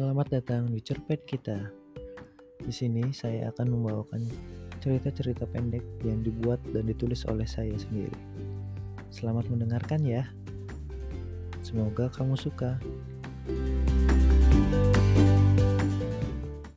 Selamat datang di Cerpet kita. Di sini saya akan membawakan cerita-cerita pendek yang dibuat dan ditulis oleh saya sendiri. Selamat mendengarkan ya. Semoga kamu suka.